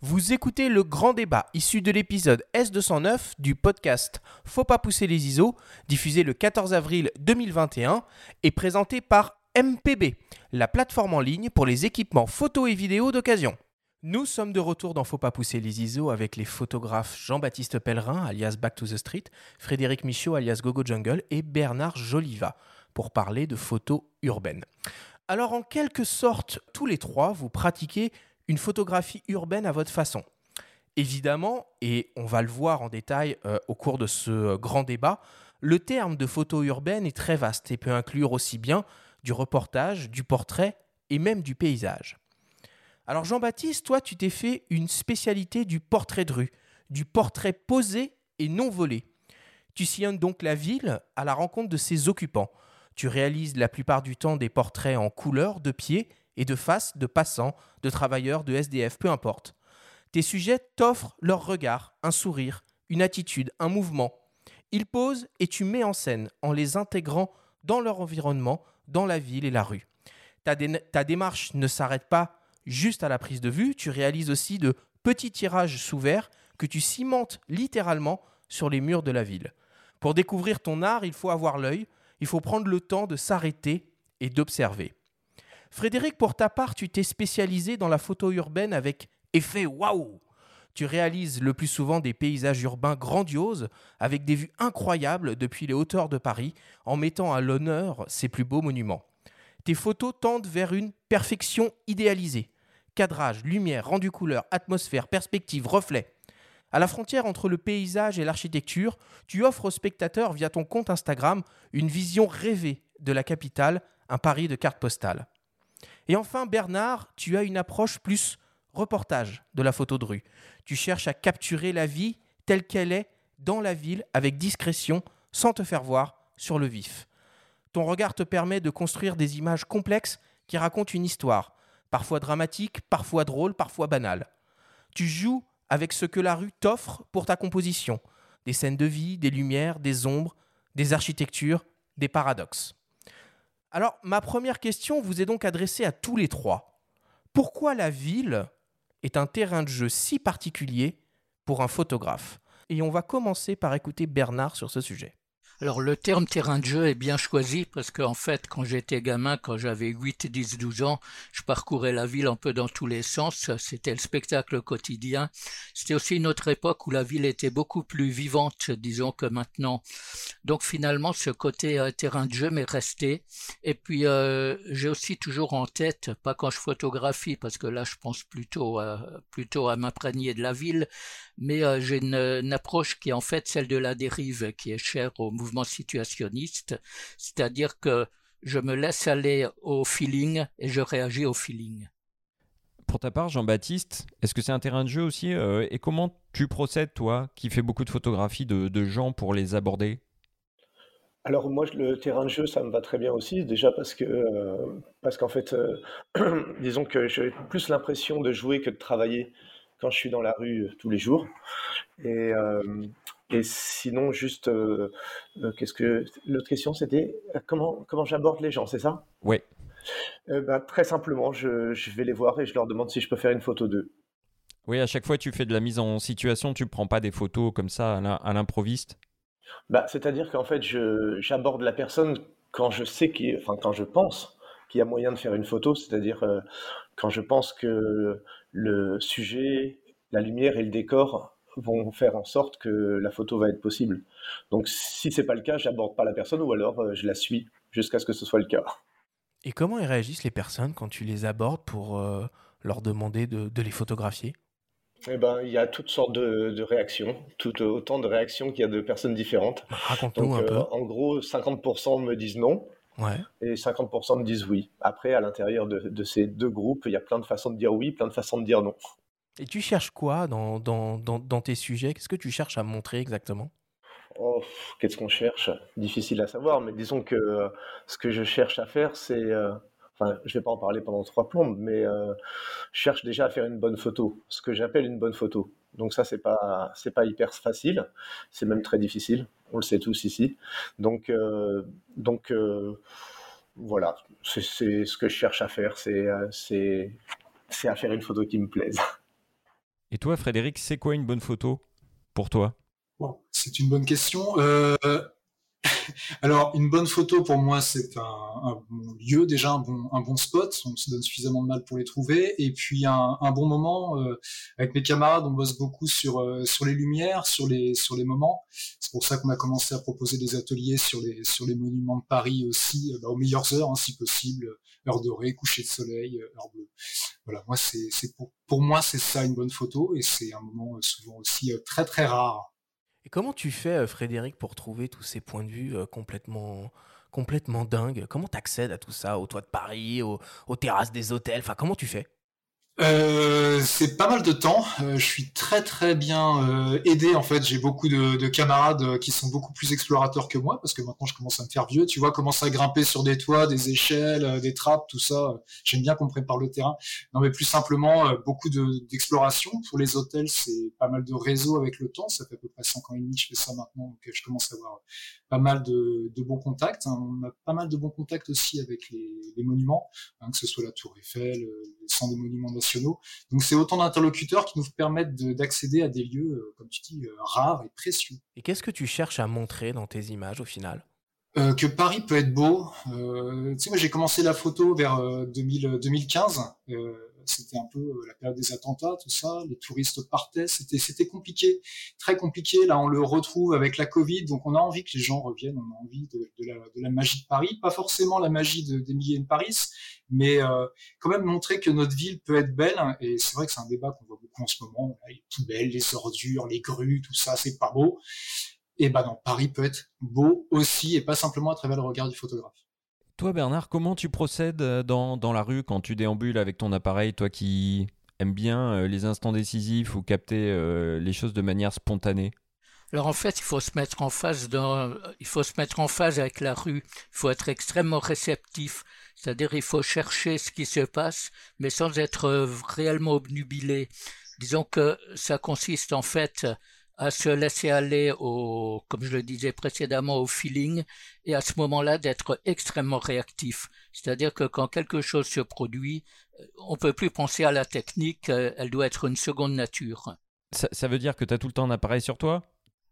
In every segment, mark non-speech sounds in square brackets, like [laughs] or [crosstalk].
Vous écoutez le grand débat issu de l'épisode S209 du podcast Faut pas pousser les ISO, diffusé le 14 avril 2021 et présenté par MPB, la plateforme en ligne pour les équipements photo et vidéo d'occasion. Nous sommes de retour dans Faut pas pousser les ISO avec les photographes Jean-Baptiste Pellerin, alias Back to the Street, Frédéric Michaud, alias Gogo Jungle, et Bernard Joliva, pour parler de photos urbaines. Alors en quelque sorte, tous les trois, vous pratiquez une photographie urbaine à votre façon. Évidemment, et on va le voir en détail euh, au cours de ce euh, grand débat, le terme de photo urbaine est très vaste et peut inclure aussi bien du reportage, du portrait et même du paysage. Alors Jean-Baptiste, toi tu t'es fait une spécialité du portrait de rue, du portrait posé et non volé. Tu sillonnes donc la ville à la rencontre de ses occupants. Tu réalises la plupart du temps des portraits en couleur, de pied et de face, de passants, de travailleurs, de SDF, peu importe. Tes sujets t'offrent leur regard, un sourire, une attitude, un mouvement. Ils posent et tu mets en scène en les intégrant dans leur environnement, dans la ville et la rue. Ta, démarche ne s'arrête pas juste à la prise de vue, tu réalises aussi de petits tirages sous verre que tu cimentes littéralement sur les murs de la ville. Pour découvrir ton art, il faut avoir l'œil, il faut prendre le temps de s'arrêter et d'observer. Frédéric, pour ta part, tu t'es spécialisé dans la photo urbaine avec effet waouh tu réalises le plus souvent des paysages urbains grandioses, avec des vues incroyables depuis les hauteurs de Paris, en mettant à l'honneur ses plus beaux monuments. Tes photos tendent vers une perfection idéalisée. Cadrage, lumière, rendu couleur, atmosphère, perspective, reflet. À la frontière entre le paysage et l'architecture, tu offres aux spectateurs via ton compte Instagram une vision rêvée de la capitale, un pari de carte postale. Et enfin, Bernard, tu as une approche plus reportage de la photo de rue. Tu cherches à capturer la vie telle qu'elle est dans la ville avec discrétion sans te faire voir sur le vif. Ton regard te permet de construire des images complexes qui racontent une histoire, parfois dramatique, parfois drôle, parfois banale. Tu joues avec ce que la rue t'offre pour ta composition, des scènes de vie, des lumières, des ombres, des architectures, des paradoxes. Alors, ma première question vous est donc adressée à tous les trois. Pourquoi la ville est un terrain de jeu si particulier pour un photographe? Et on va commencer par écouter Bernard sur ce sujet. Alors le terme terrain de jeu est bien choisi parce qu'en fait quand j'étais gamin, quand j'avais 8, 10, 12 ans, je parcourais la ville un peu dans tous les sens, c'était le spectacle quotidien. C'était aussi une autre époque où la ville était beaucoup plus vivante, disons que maintenant. Donc finalement ce côté euh, terrain de jeu m'est resté. Et puis euh, j'ai aussi toujours en tête, pas quand je photographie parce que là je pense plutôt, plutôt à m'imprégner de la ville, mais euh, j'ai une, approche qui est en fait celle de la dérive, qui est chère au mouvement situationniste, c'est-à-dire que je me laisse aller au feeling et je réagis au feeling. Pour ta part, Jean-Baptiste, est-ce que c'est un terrain de jeu aussi euh, Et comment tu procèdes, toi, qui fais beaucoup de photographies de, gens pour les aborder? Alors moi, le terrain de jeu, ça me va très bien aussi, déjà parce que euh, parce qu'en fait, [clears throat] disons que j'ai plus l'impression de jouer que de travailler quand je suis dans la rue euh, tous les jours. Et, euh, et sinon, juste, euh, qu'est-ce que l'autre question, c'était comment comment j'aborde les gens, c'est ça? Oui. Bah, très simplement, je, je, vais les voir et je leur demande si je peux faire une photo d'eux. Oui, à chaque fois, tu fais de la mise en situation, tu prends pas des photos comme ça à l'improviste? Bah, c'est-à-dire qu'en fait, j'aborde la personne quand je sais qu'il, enfin quand je pense qu'il y a moyen de faire une photo, c'est-à-dire quand je pense que le sujet, la lumière et le décor vont faire en sorte que la photo va être possible. Donc si c'est pas le cas, j'aborde pas la personne ou alors euh, je la suis jusqu'à ce que ce soit le cas. Et comment réagissent les personnes quand tu les abordes pour euh, leur demander de, les photographier? Eh ben, il y a toutes sortes de, réactions, tout autant de réactions qu'il y a de personnes différentes. Bah, raconte-nous un peu. Euh, en gros, 50% me disent non, et 50% me disent oui. Après, à l'intérieur de, ces deux groupes, il y a plein de façons de dire oui, plein de façons de dire non. Et tu cherches quoi dans, dans, dans, tes sujets? Qu'est-ce que tu cherches à montrer exactement? Oh, Qu'est-ce qu'on cherche? Difficile à savoir, mais disons que euh, ce que je cherche à faire, c'est... Euh, enfin, je ne vais pas en parler pendant trois plombes, mais euh, je cherche déjà à faire une bonne photo, ce que j'appelle une bonne photo. Donc ça, c'est pas pas hyper facile, c'est même très difficile. On le sait tous ici. Donc donc voilà, c'est ce que je cherche à faire, c'est c'est à faire une photo qui me plaise. Et toi, Frédéric, c'est quoi une bonne photo pour toi? C'est une bonne question. Euh, [laughs] alors, une bonne photo pour moi, c'est un, bon lieu, déjà un bon, un bon spot. On se donne suffisamment de mal pour les trouver. Et puis un, bon moment. Euh, avec mes camarades, on bosse beaucoup sur euh, sur les lumières, sur les sur les moments. C'est pour ça qu'on a commencé à proposer des ateliers sur les sur les monuments de Paris aussi, bah, aux meilleures heures, hein, si possible, heure dorée, coucher de soleil, heure bleue. Voilà, moi c'est pour moi c'est ça une bonne photo et c'est un moment souvent aussi très très rare. Comment tu fais, euh, Frédéric, pour trouver tous ces points de vue euh, complètement, complètement dingues? Comment tu accèdes à tout ça, au toit de Paris, aux terrasses des hôtels? Enfin, comment tu fais? Euh, c'est pas mal de temps. Euh, je suis très très bien euh, aidé en fait. J'ai beaucoup de, de, camarades euh, qui sont beaucoup plus explorateurs que moi parce que maintenant je commence à me faire vieux. Tu vois, commencer à grimper sur des toits, des échelles, des trappes, tout ça. J'aime bien qu'on prépare le terrain. Non, mais plus simplement beaucoup d'exploration. Pour les hôtels, c'est pas mal de réseaux avec le temps. Ça fait à peu près 5 ans et demi que je fais ça maintenant, donc je commence à avoir pas mal de, de bons contacts. Hein. On a pas mal de bons contacts aussi avec les, les monuments, hein, que ce soit la Tour Eiffel, les centres des monuments donc c'est autant d'interlocuteurs qui nous permettent d'accéder à des lieux, euh, comme tu dis, euh, rares et précieux. Et qu'est-ce que tu cherches à montrer dans tes images au final? Euh, que Paris peut être beau. tu sais, moi j'ai commencé la photo vers 2015 c'était un peu euh, la période des attentats, tout ça. Les touristes partaient, c'était compliqué, très compliqué. Là, on le retrouve avec la Covid, donc on a envie que les gens reviennent. On a envie de, la, magie de Paris, pas forcément la magie d'Emilie de Paris, mais euh, quand même montrer que notre ville peut être belle. Et c'est vrai que c'est un débat qu'on voit beaucoup en ce moment. les poubelles, les ordures, les grues, tout ça, c'est pas beau. Et ben non, Paris peut être beau aussi, et pas simplement à travers le regard du photographe. Toi, Bernard, comment tu procèdes euh, dans, dans, la rue quand tu déambules avec ton appareil, toi qui aimes bien euh, les instants décisifs ou capter euh, les choses de manière spontanée? Alors en fait, il faut se mettre en phase dans, il faut se mettre en phase avec la rue. Il faut être extrêmement réceptif. C'est-à-dire, il faut chercher ce qui se passe, mais sans être réellement obnubilé. Disons que ça consiste en fait à se laisser aller au, comme je le disais précédemment, au feeling et à ce moment-là d'être extrêmement réactif. C'est-à-dire que quand quelque chose se produit, euh, on peut plus penser à la technique, euh, elle doit être une seconde nature. Ça, ça veut dire que tu as tout le temps un appareil sur toi?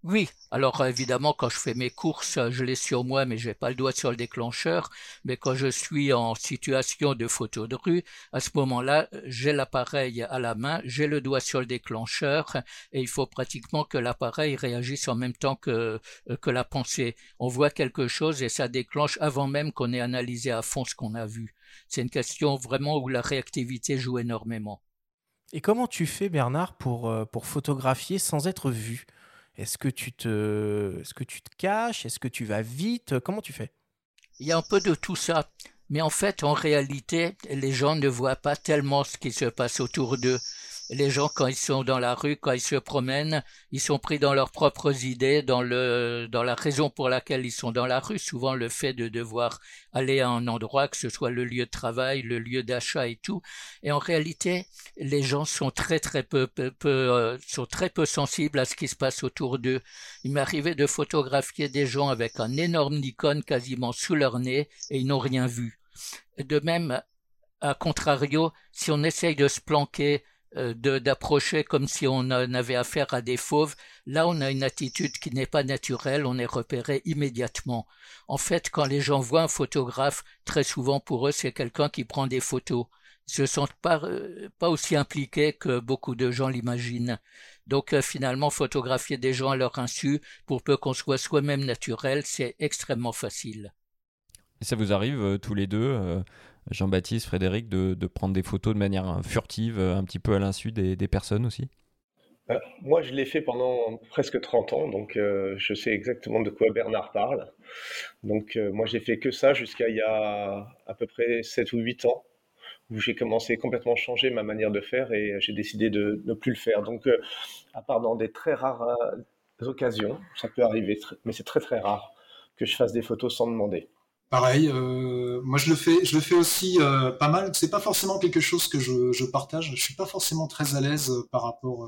Oui, alors évidemment quand je fais mes courses, je l'ai sur moi mais j'ai pas le doigt sur le déclencheur, mais quand je suis en situation de photo de rue, à ce moment-là, j'ai l'appareil à la main, j'ai le doigt sur le déclencheur et il faut pratiquement que l'appareil réagisse en même temps que, euh, que la pensée. On voit quelque chose et ça déclenche avant même qu'on ait analysé à fond ce qu'on a vu. C'est une question vraiment où la réactivité joue énormément. Et comment tu fais Bernard pour, euh, pour photographier sans être vu? Est-ce que tu te, est-ce que tu te caches? Est-ce que tu vas vite? Comment tu fais? Il y a un peu de tout ça. Mais en fait, en réalité, les gens ne voient pas tellement ce qui se passe autour d'eux les gens, quand ils sont dans la rue, quand ils se promènent, ils sont pris dans leurs propres idées, dans le, dans la raison pour laquelle ils sont dans la rue. Souvent, le fait de devoir aller à un endroit, que ce soit le lieu de travail, le lieu d'achat et tout. Et en réalité, les gens sont très, très peu, peu, euh, sont très peu sensibles à ce qui se passe autour d'eux. Il m'est arrivé de photographier des gens avec un énorme Nikon quasiment sous leur nez et ils n'ont rien vu. De même, à contrario, si on essaye de se planquer d'approcher comme si on avait affaire à des fauves. Là, on a une attitude qui n'est pas naturelle, on est repéré immédiatement. En fait, quand les gens voient un photographe, très souvent pour eux, c'est quelqu'un qui prend des photos. Ils se sentent pas, euh, pas aussi impliqués que beaucoup de gens l'imaginent. Donc euh, finalement, photographier des gens à leur insu, pour peu qu'on soit soi-même naturel, c'est extrêmement facile. Ça vous arrive tous les deux Jean-Baptiste, Frédéric, de, prendre des photos de manière furtive, un petit peu à l'insu des, personnes aussi euh, Moi, je l'ai fait pendant presque 30 ans, donc euh, je sais exactement de quoi Bernard parle. Donc euh, moi, j'ai fait que ça jusqu'à il y a à peu près 7 ou 8 ans, où j'ai commencé complètement changer ma manière de faire et j'ai décidé de ne plus le faire. Donc, à part dans des très rares occasions, ça peut arriver, mais c'est très très rare que je fasse des photos sans demander. Pareil, euh, moi je le fais, je le fais aussi euh, pas mal. C'est pas forcément quelque chose que je, je, partage. Je suis pas forcément très à l'aise euh, par rapport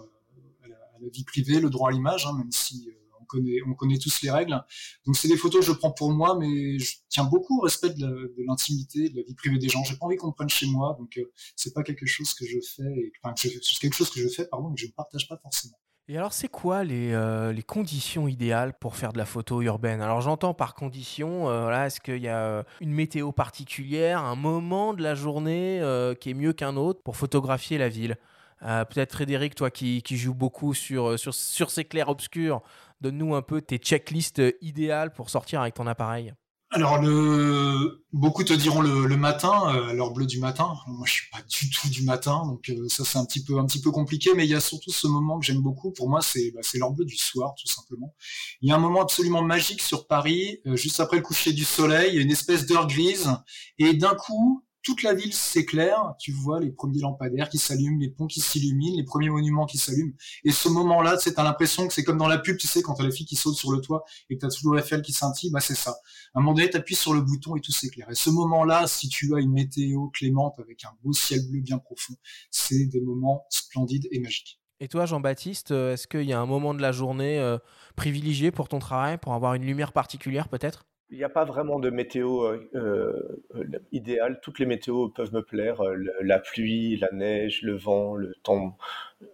à la, vie privée, le droit à l'image, hein, même si connaît, on connaît tous les règles. Donc c'est des photos que je prends pour moi, mais je tiens beaucoup au respect de l'intimité, de, la vie privée des gens. J'ai pas envie qu'on prenne chez moi, donc euh, c'est pas quelque chose que je fais, enfin c'est quelque chose que je fais, pardon, que je ne partage pas forcément. Et alors, c'est quoi les, euh, les, conditions idéales pour faire de la photo urbaine? Alors, j'entends par condition, euh, est-ce qu'il y a euh, une météo particulière, un moment de la journée qui est mieux qu'un autre pour photographier la ville? Peut-être Frédéric, toi qui, qui joues beaucoup sur, sur, sur ces clairs-obscurs, donne-nous un peu tes checklists idéales pour sortir avec ton appareil. Alors, le... beaucoup te diront le, matin, euh, l'heure bleue du matin. Moi, je suis pas du [laughs] tout du matin, donc euh, ça c'est un petit peu un petit peu compliqué. Mais il y a surtout ce moment que j'aime beaucoup. Pour moi, c'est bah, l'heure bleue du soir, tout simplement. Il y a un moment absolument magique sur Paris, euh, juste après le coucher du soleil, une espèce d'heure grise, et d'un coup, toute la ville s'éclaire, tu vois les premiers lampadaires qui s'allument, les ponts qui s'illuminent, les premiers monuments qui s'allument. Et ce moment-là, tu as l'impression que c'est comme dans la pub, tu sais, quand t'as la fille qui saute sur le toit et que t'as toujours Eiffel qui scintille, bah c'est ça. À un moment donné, t'appuies sur le bouton et tout s'éclaire. Et ce moment-là, si tu as une météo clémente avec un beau ciel bleu bien profond, c'est des moments splendides et magiques. Et toi, Jean-Baptiste, euh, est-ce qu'il y a un moment de la journée euh, privilégié pour ton travail, pour avoir une lumière particulière peut-être? Il n'y a pas vraiment de météo euh, euh, idéale. Toutes les météos peuvent me plaire. Euh, la pluie, la neige, le vent, le temps,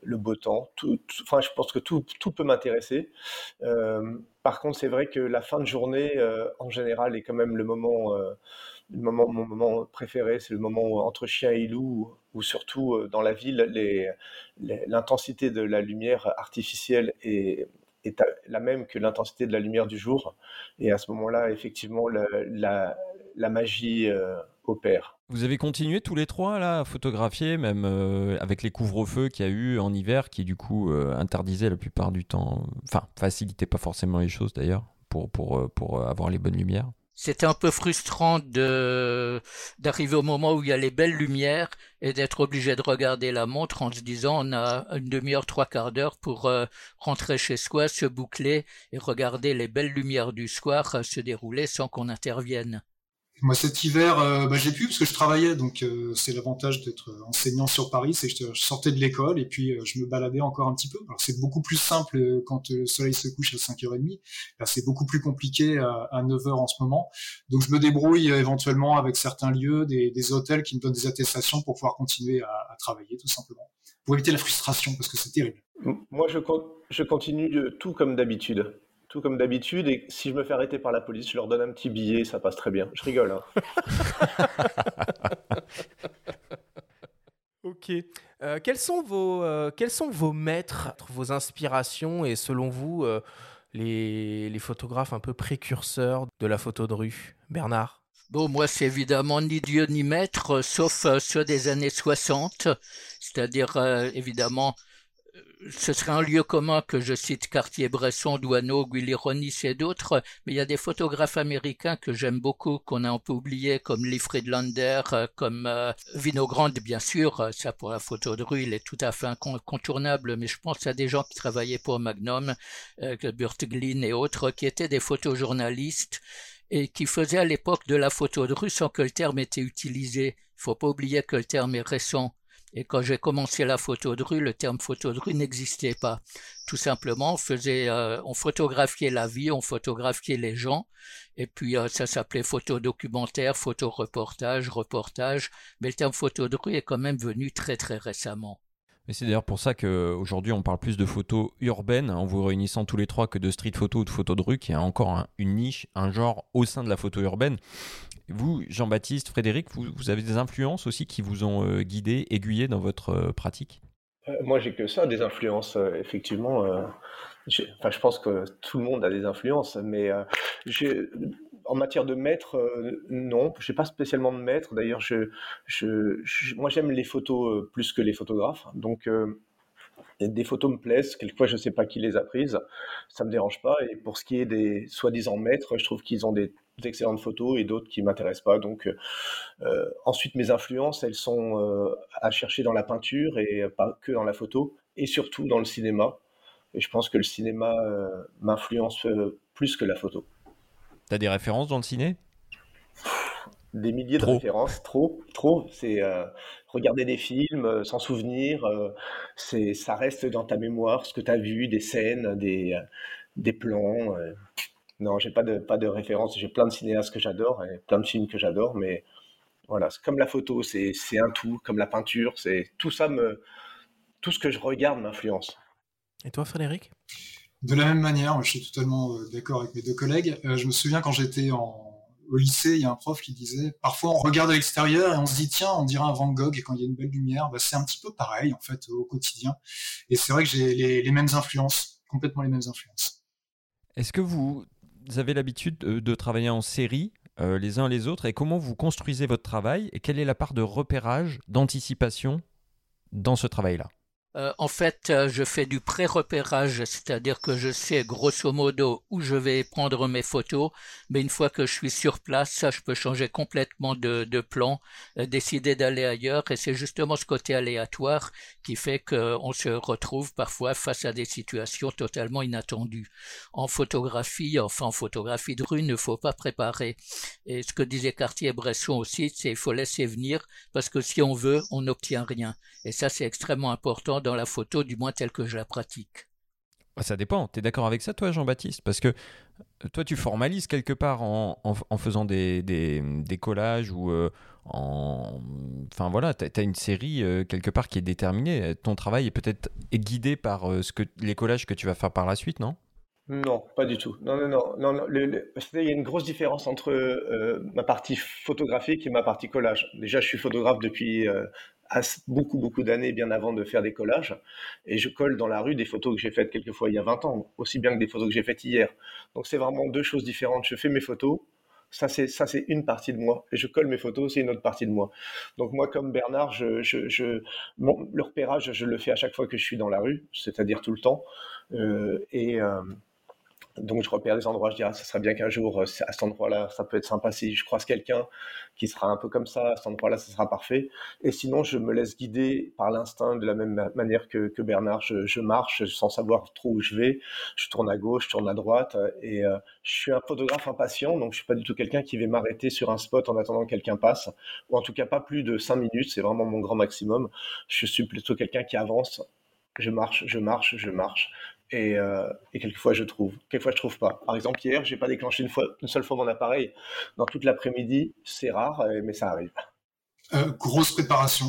le beau temps. Tout, enfin, je pense que tout, tout peut m'intéresser. par contre, c'est vrai que la fin de journée, en général, est quand même le moment, le moment mon moment préféré. C'est le moment entre chien et loup, où surtout dans la ville, l'intensité de la lumière artificielle est est la même que l'intensité de la lumière du jour. Et à ce moment-là, effectivement, la, magie euh, opère. Vous avez continué tous les trois là, à photographier, même euh, avec les couvre-feux qu'il y a eu en hiver, qui du coup euh, interdisaient la plupart du temps, enfin facilitaient pas forcément les choses d'ailleurs, pour, pour, pour avoir les bonnes lumières? C'était un peu frustrant de d'arriver au moment où il y a les belles lumières et d'être obligé de regarder la montre en se disant on a une demi-heure, trois quarts d'heure pour euh, rentrer chez soi, se boucler et regarder les belles lumières du soir euh, se dérouler sans qu'on intervienne. Moi, cet hiver, euh, bah, j'ai pu parce que je travaillais, donc euh, c'est l'avantage d'être enseignant sur Paris, c'est que je, sortais de l'école et puis euh, je me baladais encore un petit peu. Alors c'est beaucoup plus simple quand le soleil se couche à 5h30. Là, c'est beaucoup plus compliqué à, 9h en ce moment. Donc je me débrouille éventuellement avec certains lieux, des, hôtels qui me donnent des attestations pour pouvoir continuer à, à travailler tout simplement. Pour éviter la frustration parce que c'est terrible. Moi, je, je continue tout comme d'habitude comme d'habitude. Et si je me fais arrêter par la police, je leur donne un petit billet, ça passe très bien. Je rigole. Hein. [laughs] ok. Euh, quels, sont vos, euh, quels sont vos maîtres, vos inspirations et selon vous, euh, les, les photographes un peu précurseurs de la photo de rue Bernard? Bon, moi, c'est évidemment ni Dieu ni maître, sauf ceux des années 60, c'est-à-dire évidemment ce serait un lieu commun que je cite Cartier-Bresson, Douaneau, Guilleroni et d'autres, mais il y a des photographes américains que j'aime beaucoup, qu'on a un peu oubliés, comme Lee Friedlander, euh, comme euh, Vinogrand, bien sûr, ça pour la photo de rue, il est tout à fait incontournable, mais je pense à des gens qui travaillaient pour Magnum, euh, Burt Glynn et autres, qui étaient des photojournalistes et qui faisaient à l'époque de la photo de rue sans que le terme était utilisé. Il faut pas oublier que le terme est récent. Et quand j'ai commencé la photo de rue, le terme photo de rue n'existait pas. Tout simplement, on euh, photographiait la vie, on photographiait les gens, et puis euh, ça s'appelait photo documentaire, photo reportage, reportage. Mais le terme photo de rue est quand même venu très très récemment. Mais c'est d'ailleurs pour ça qu'aujourd'hui on parle plus de photos urbaines en vous réunissant tous les trois que de street photo ou de photo de rue, qui a encore une niche, un genre au sein de la photo urbaine. Vous, Jean-Baptiste, Frédéric, vous, avez des influences aussi qui vous ont euh, guidé, aiguillé dans votre euh, pratique? Euh, Moi, j'ai que ça, des influences, effectivement. enfin, je pense que tout le monde a des influences, mais en matière de maître, non, je n'ai pas spécialement de maître. D'ailleurs, moi, j'aime les photos plus que les photographes. Donc, des photos me plaisent, quelquefois je ne sais pas qui les a prises, ça ne me dérange pas. Et pour ce qui est des soi-disant maîtres, je trouve qu'ils ont des d'excellentes photos et d'autres qui m'intéressent pas. Donc euh, ensuite mes influences, elles sont euh, à chercher dans la peinture et pas que dans la photo et surtout dans le cinéma. Et je pense que le cinéma euh, m'influence plus que la photo. T'as des références dans le ciné? Des milliers de références, trop, trop. C'est regarder des films, s'en souvenir. c'est, ça reste dans ta mémoire, ce que tu as vu, des scènes, des des plans. Non, j'ai pas de, pas de référence. J'ai plein de cinéastes que j'adore et plein de films que j'adore, mais voilà, comme la photo, c'est un tout, comme la peinture, c'est tout ça me, tout ce que je regarde m'influence. Et toi, Frédéric? De la même manière, je suis totalement d'accord avec mes deux collègues. je me souviens quand j'étais en au lycée, il y a un prof qui disait parfois on regarde à l'extérieur et on se dit tiens, on dirait un Van Gogh et quand il y a une belle lumière, bah, c'est un petit peu pareil en fait au quotidien. Et c'est vrai que j'ai les, mêmes influences, complètement les mêmes influences. Est-ce que vous avez l'habitude de, travailler en série euh, les uns les autres et comment vous construisez votre travail et quelle est la part de repérage, d'anticipation dans ce travail-là? Euh, en fait, euh, je fais du pré-repérage, c'est-à-dire que je sais grosso modo où je vais prendre mes photos, mais une fois que je suis sur place, ça, je peux changer complètement de, plan, euh, décider d'aller ailleurs, et c'est justement ce côté aléatoire qui fait qu'on se retrouve parfois face à des situations totalement inattendues. En photographie, enfin en photographie de rue, il ne faut pas préparer. Et ce que disait Cartier-Bresson aussi, c'est qu'il faut laisser venir, parce que si on veut, on n'obtient rien. Et ça, c'est extrêmement important dans la photo, du moins telle que je la pratique. Bah, ça dépend. Tu es d'accord avec ça, toi, Jean-Baptiste? Parce que euh, toi, tu formalises quelque part en, faisant des, des, collages ou euh, en. Enfin, voilà, tu as, une série euh, quelque part qui est déterminée. Ton travail est peut-être guidé par les collages que tu vas faire par la suite, non? Non, pas du tout. Non, non, non. non, il y a une grosse différence entre ma partie photographique et ma partie collage. Déjà, je suis photographe depuis beaucoup, beaucoup d'années, bien avant de faire des collages. Et je colle dans la rue des photos que j'ai faites quelquefois il y a 20 ans, aussi bien que des photos que j'ai faites hier. Donc c'est vraiment deux choses différentes. Je fais mes photos, ça c'est ça c'est une partie de moi et je colle mes photos c'est une autre partie de moi donc moi comme Bernard je, je, le repérage je le fais à chaque fois que je suis dans la rue c'est-à-dire tout le temps euh, et euh, donc je repère des endroits, je dis ah, ça serait bien qu'un jour euh, à cet endroit-là, ça peut être sympa si je croise quelqu'un qui sera un peu comme ça, à cet endroit-là, ça sera parfait. Et sinon, je me laisse guider par l'instinct de la même manière que, Bernard. Je, marche sans savoir trop où je vais. Je tourne à gauche, je tourne à droite. Et euh, je suis un photographe impatient, donc je suis pas du tout quelqu'un qui va m'arrêter sur un spot en attendant que quelqu'un passe, ou en tout cas pas plus de cinq minutes. C'est vraiment mon grand maximum. Je suis plutôt quelqu'un qui avance je marche, je marche, je marche. Euh, et, quelquefois je trouve, quelquefois je trouve pas. Par exemple hier, j'ai pas déclenché une, fois, une seule fois mon appareil dans toute l'après-midi. C'est rare, euh, mais ça arrive. Euh, grosse préparation.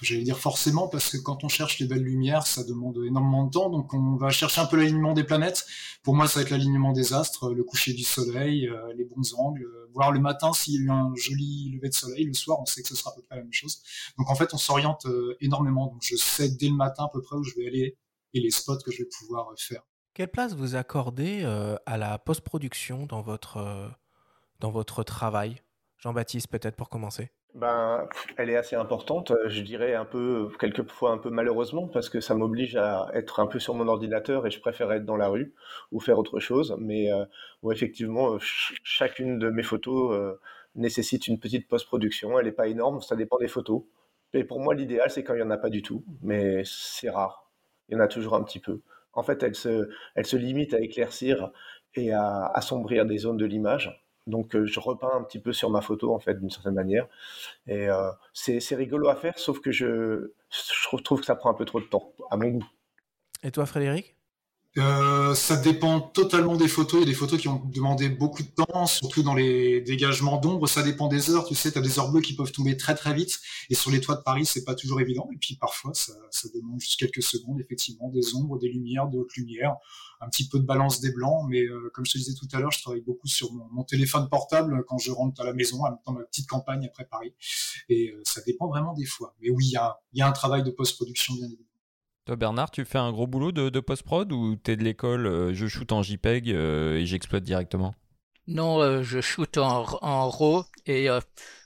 J'allais dire forcément parce que quand on cherche les belles lumières, ça demande énormément de temps. Donc on va chercher un peu l'alignement des planètes. Pour moi, ça va être l'alignement des astres, le coucher du soleil, les bons angles. voir le matin s'il y a eu un joli lever de soleil. Le soir, on sait que ce sera à peu près la même chose. Donc en fait, on s'oriente énormément. Donc je sais dès le matin à peu près où je vais aller et les spots que je vais pouvoir euh, faire. Quelle place vous accordez euh, à la post-production dans votre, euh, dans votre travail? Jean-Baptiste, peut-être pour commencer ben, elle est assez importante, je dirais un peu, quelquefois un peu malheureusement, parce que ça m'oblige à être un peu sur mon ordinateur et je préfère être dans la rue ou faire autre chose. Mais effectivement, chacune de mes photos nécessite une petite post-production. Elle n'est pas énorme, ça dépend des photos. Et pour moi, l'idéal, c'est quand il n'y en a pas du tout, mais c'est rare il y en a toujours un petit peu. En fait, elle se, elle se limite à éclaircir et à assombrir des zones de l'image. Donc, euh, je repeins un petit peu sur ma photo, en fait, d'une certaine manière. Et euh, c'est rigolo à faire, sauf que je, je trouve que ça prend un peu trop de temps, à mon goût. Et toi, Frédéric? Euh, ça dépend totalement des photos. Il y a des photos qui ont demandé beaucoup de temps, surtout dans les dégagements d'ombre. Ça dépend des heures. Tu sais, tu as des heures bleues qui peuvent tomber très très vite. Et sur les toits de Paris, c'est pas toujours évident. Et puis parfois, ça, ça, demande juste quelques secondes, effectivement, des ombres, des lumières, de hautes lumières, un petit peu de balance des blancs. Mais euh, comme je te disais tout à l'heure, je travaille beaucoup sur mon, téléphone portable quand je rentre à la maison, dans ma petite campagne après Paris. Et euh, ça dépend vraiment des fois. Mais oui, il y a, y a un travail de post-production, bien évidemment. Toi, Bernard, tu fais un gros boulot de, post-prod ou tu es de l'école, euh, je shoot en JPEG euh, et j'exploite directement? Non, euh, je shoot en, en RAW et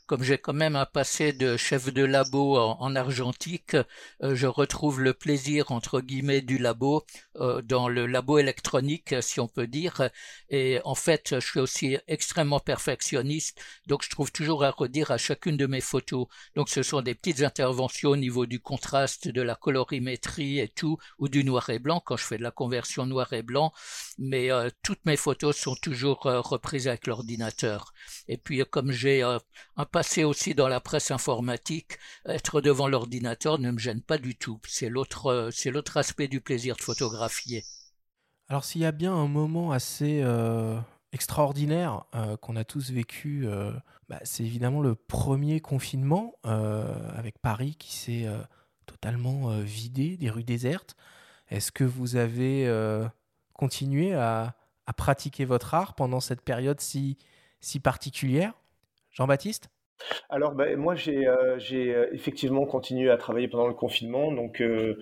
comme j'ai quand même un passé de chef de labo en, argentique, euh, je retrouve le plaisir entre guillemets du labo euh, dans le labo électronique, si on peut dire. Et en fait, je suis aussi extrêmement perfectionniste, donc je trouve toujours à redire à chacune de mes photos. Donc ce sont des petites interventions au niveau du contraste, de la colorimétrie et tout, ou du noir et blanc quand je fais de la conversion noir et blanc. Mais euh, toutes mes photos sont toujours reprises avec l'ordinateur. Et puis comme j'ai un passer aussi dans la presse informatique, être devant l'ordinateur ne me gêne pas du tout. C'est l'autre, l'autre aspect du plaisir de photographier. Alors s'il y a bien un moment assez extraordinaire qu'on a tous vécu, bah, c'est évidemment le premier confinement avec Paris qui s'est totalement vidé, des rues désertes. Est-ce que vous avez continué à, pratiquer votre art pendant cette période si particulière? Jean-Baptiste? Alors, ben, moi, j'ai euh, euh, effectivement continué à travailler pendant le confinement. Donc, euh,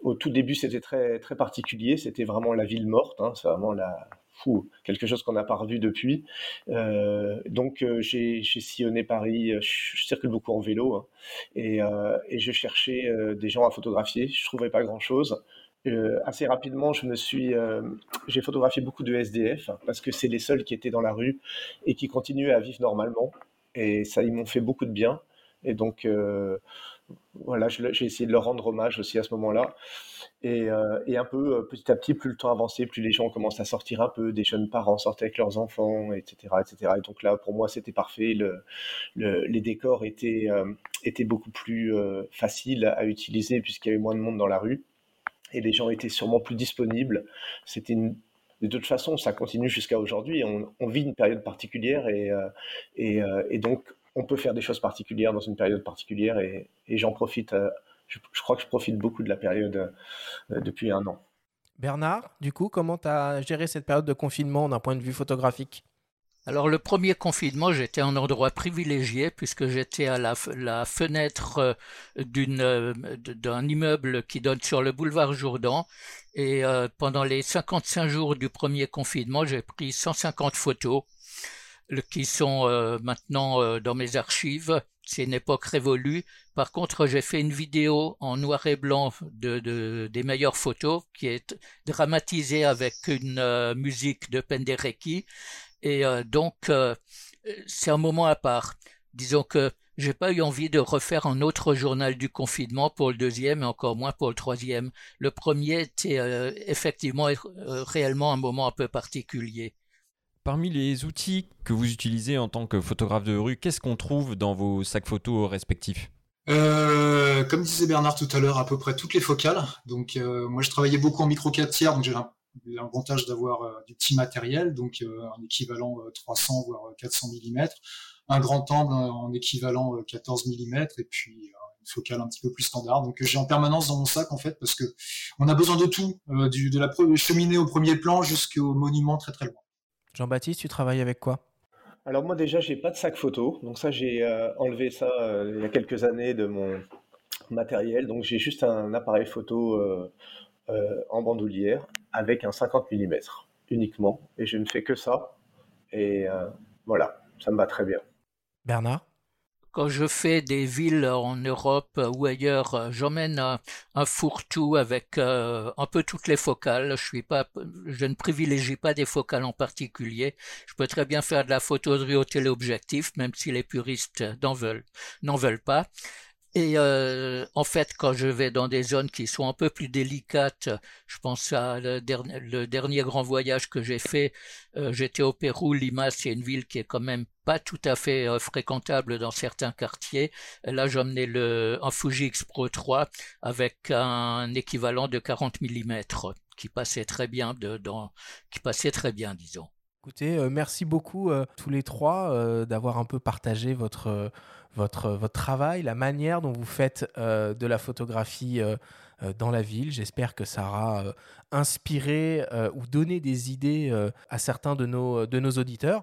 au tout début, c'était très, très particulier. C'était vraiment la ville morte. Hein. C'est vraiment la, fou, quelque chose qu'on n'a pas revu depuis. donc, j'ai sillonné Paris. Je, circule beaucoup en vélo hein. et, et, je cherchais des gens à photographier. Je trouvais pas grand-chose. assez rapidement, je me suis, j'ai photographié beaucoup de SDF parce que c'est les seuls qui étaient dans la rue et qui continuaient à vivre normalement. Et ça, ils m'ont fait beaucoup de bien. Et donc, euh, voilà, j'ai essayé de leur rendre hommage aussi à ce moment-là. Et, euh, un peu, euh, petit à petit, plus le temps avançait, plus les gens commencent à sortir un peu, des jeunes parents sortaient avec leurs enfants, etc. etc. Et donc là, pour moi, c'était parfait. Le, les décors étaient, étaient beaucoup plus faciles à utiliser puisqu'il y avait moins de monde dans la rue. Et les gens étaient sûrement plus disponibles. C'était une de toute façon, ça continue jusqu'à aujourd'hui. On, vit une période particulière et, euh, euh, et, donc on peut faire des choses particulières dans une période particulière et, j'en profite. Euh, je, crois que je profite beaucoup de la période depuis un an. Bernard, du coup, comment tu as géré cette période de confinement d'un point de vue photographique? Alors le premier confinement, j'étais en endroit privilégié puisque j'étais à la, fenêtre d'un immeuble qui donne sur le boulevard Jourdan et euh, pendant les 55 jours du premier confinement, j'ai pris 150 photos qui sont euh, maintenant euh, dans mes archives. C'est une époque révolue. Par contre, j'ai fait une vidéo en noir et blanc de, des meilleures photos qui est dramatisée avec une musique de Penderecki. Et donc, c'est un moment à part. Disons que j'ai pas eu envie de refaire un autre journal du confinement pour le deuxième et encore moins pour le troisième. Le premier était euh, effectivement euh, réellement un moment un peu particulier. Parmi les outils que vous utilisez en tant que photographe de rue, qu'est-ce qu'on trouve dans vos sacs photos respectifs? Euh, Comme disait Bernard tout à l'heure, à peu près toutes les focales. Donc moi je travaillais beaucoup en micro 4 tiers, donc j'ai l'avantage d'avoir du petit matériel, donc un équivalent 300 voire 400 mm un grand angle en équivalent 14 euh, mm et puis euh, une focale un petit peu plus standard. Donc j'ai en permanence dans mon sac en fait parce que on a besoin de tout, euh, du, de la cheminée au premier plan jusqu'au monument très très loin. Jean-Baptiste, tu travailles avec quoi? Alors moi déjà j'ai pas de sac photo, donc ça j'ai enlevé ça il y a quelques années de mon matériel, donc j'ai juste un appareil photo en bandoulière avec un 50 mm uniquement et je ne fais que ça et voilà, ça me va très bien. Bernard? Quand je fais des villes en Europe ou ailleurs, j'emmène un, fourre-tout avec euh, un peu toutes les focales. Je suis pas, je ne privilégie pas des focales en particulier. Je peux très bien faire de la photo de au téléobjectif, même si les puristes n'en veulent, n'en veulent pas. Et euh, en fait, quand je vais dans des zones qui sont un peu plus délicates, je pense à le, dernier, grand voyage que j'ai fait, euh, j'étais au Pérou, Lima, c'est une ville qui est quand même pas tout à fait euh, fréquentable dans certains quartiers. Là, j'emmenais le un Fuji X Pro 3 avec un équivalent de 40 mm qui passait très bien, de, dans, qui passait très bien, disons. Écoutez, merci beaucoup tous les trois d'avoir un peu partagé votre travail, la manière dont vous faites euh, de la photographie euh, euh, dans la ville. J'espère que ça aura inspiré ou donné des idées à certains de nos, de nos auditeurs.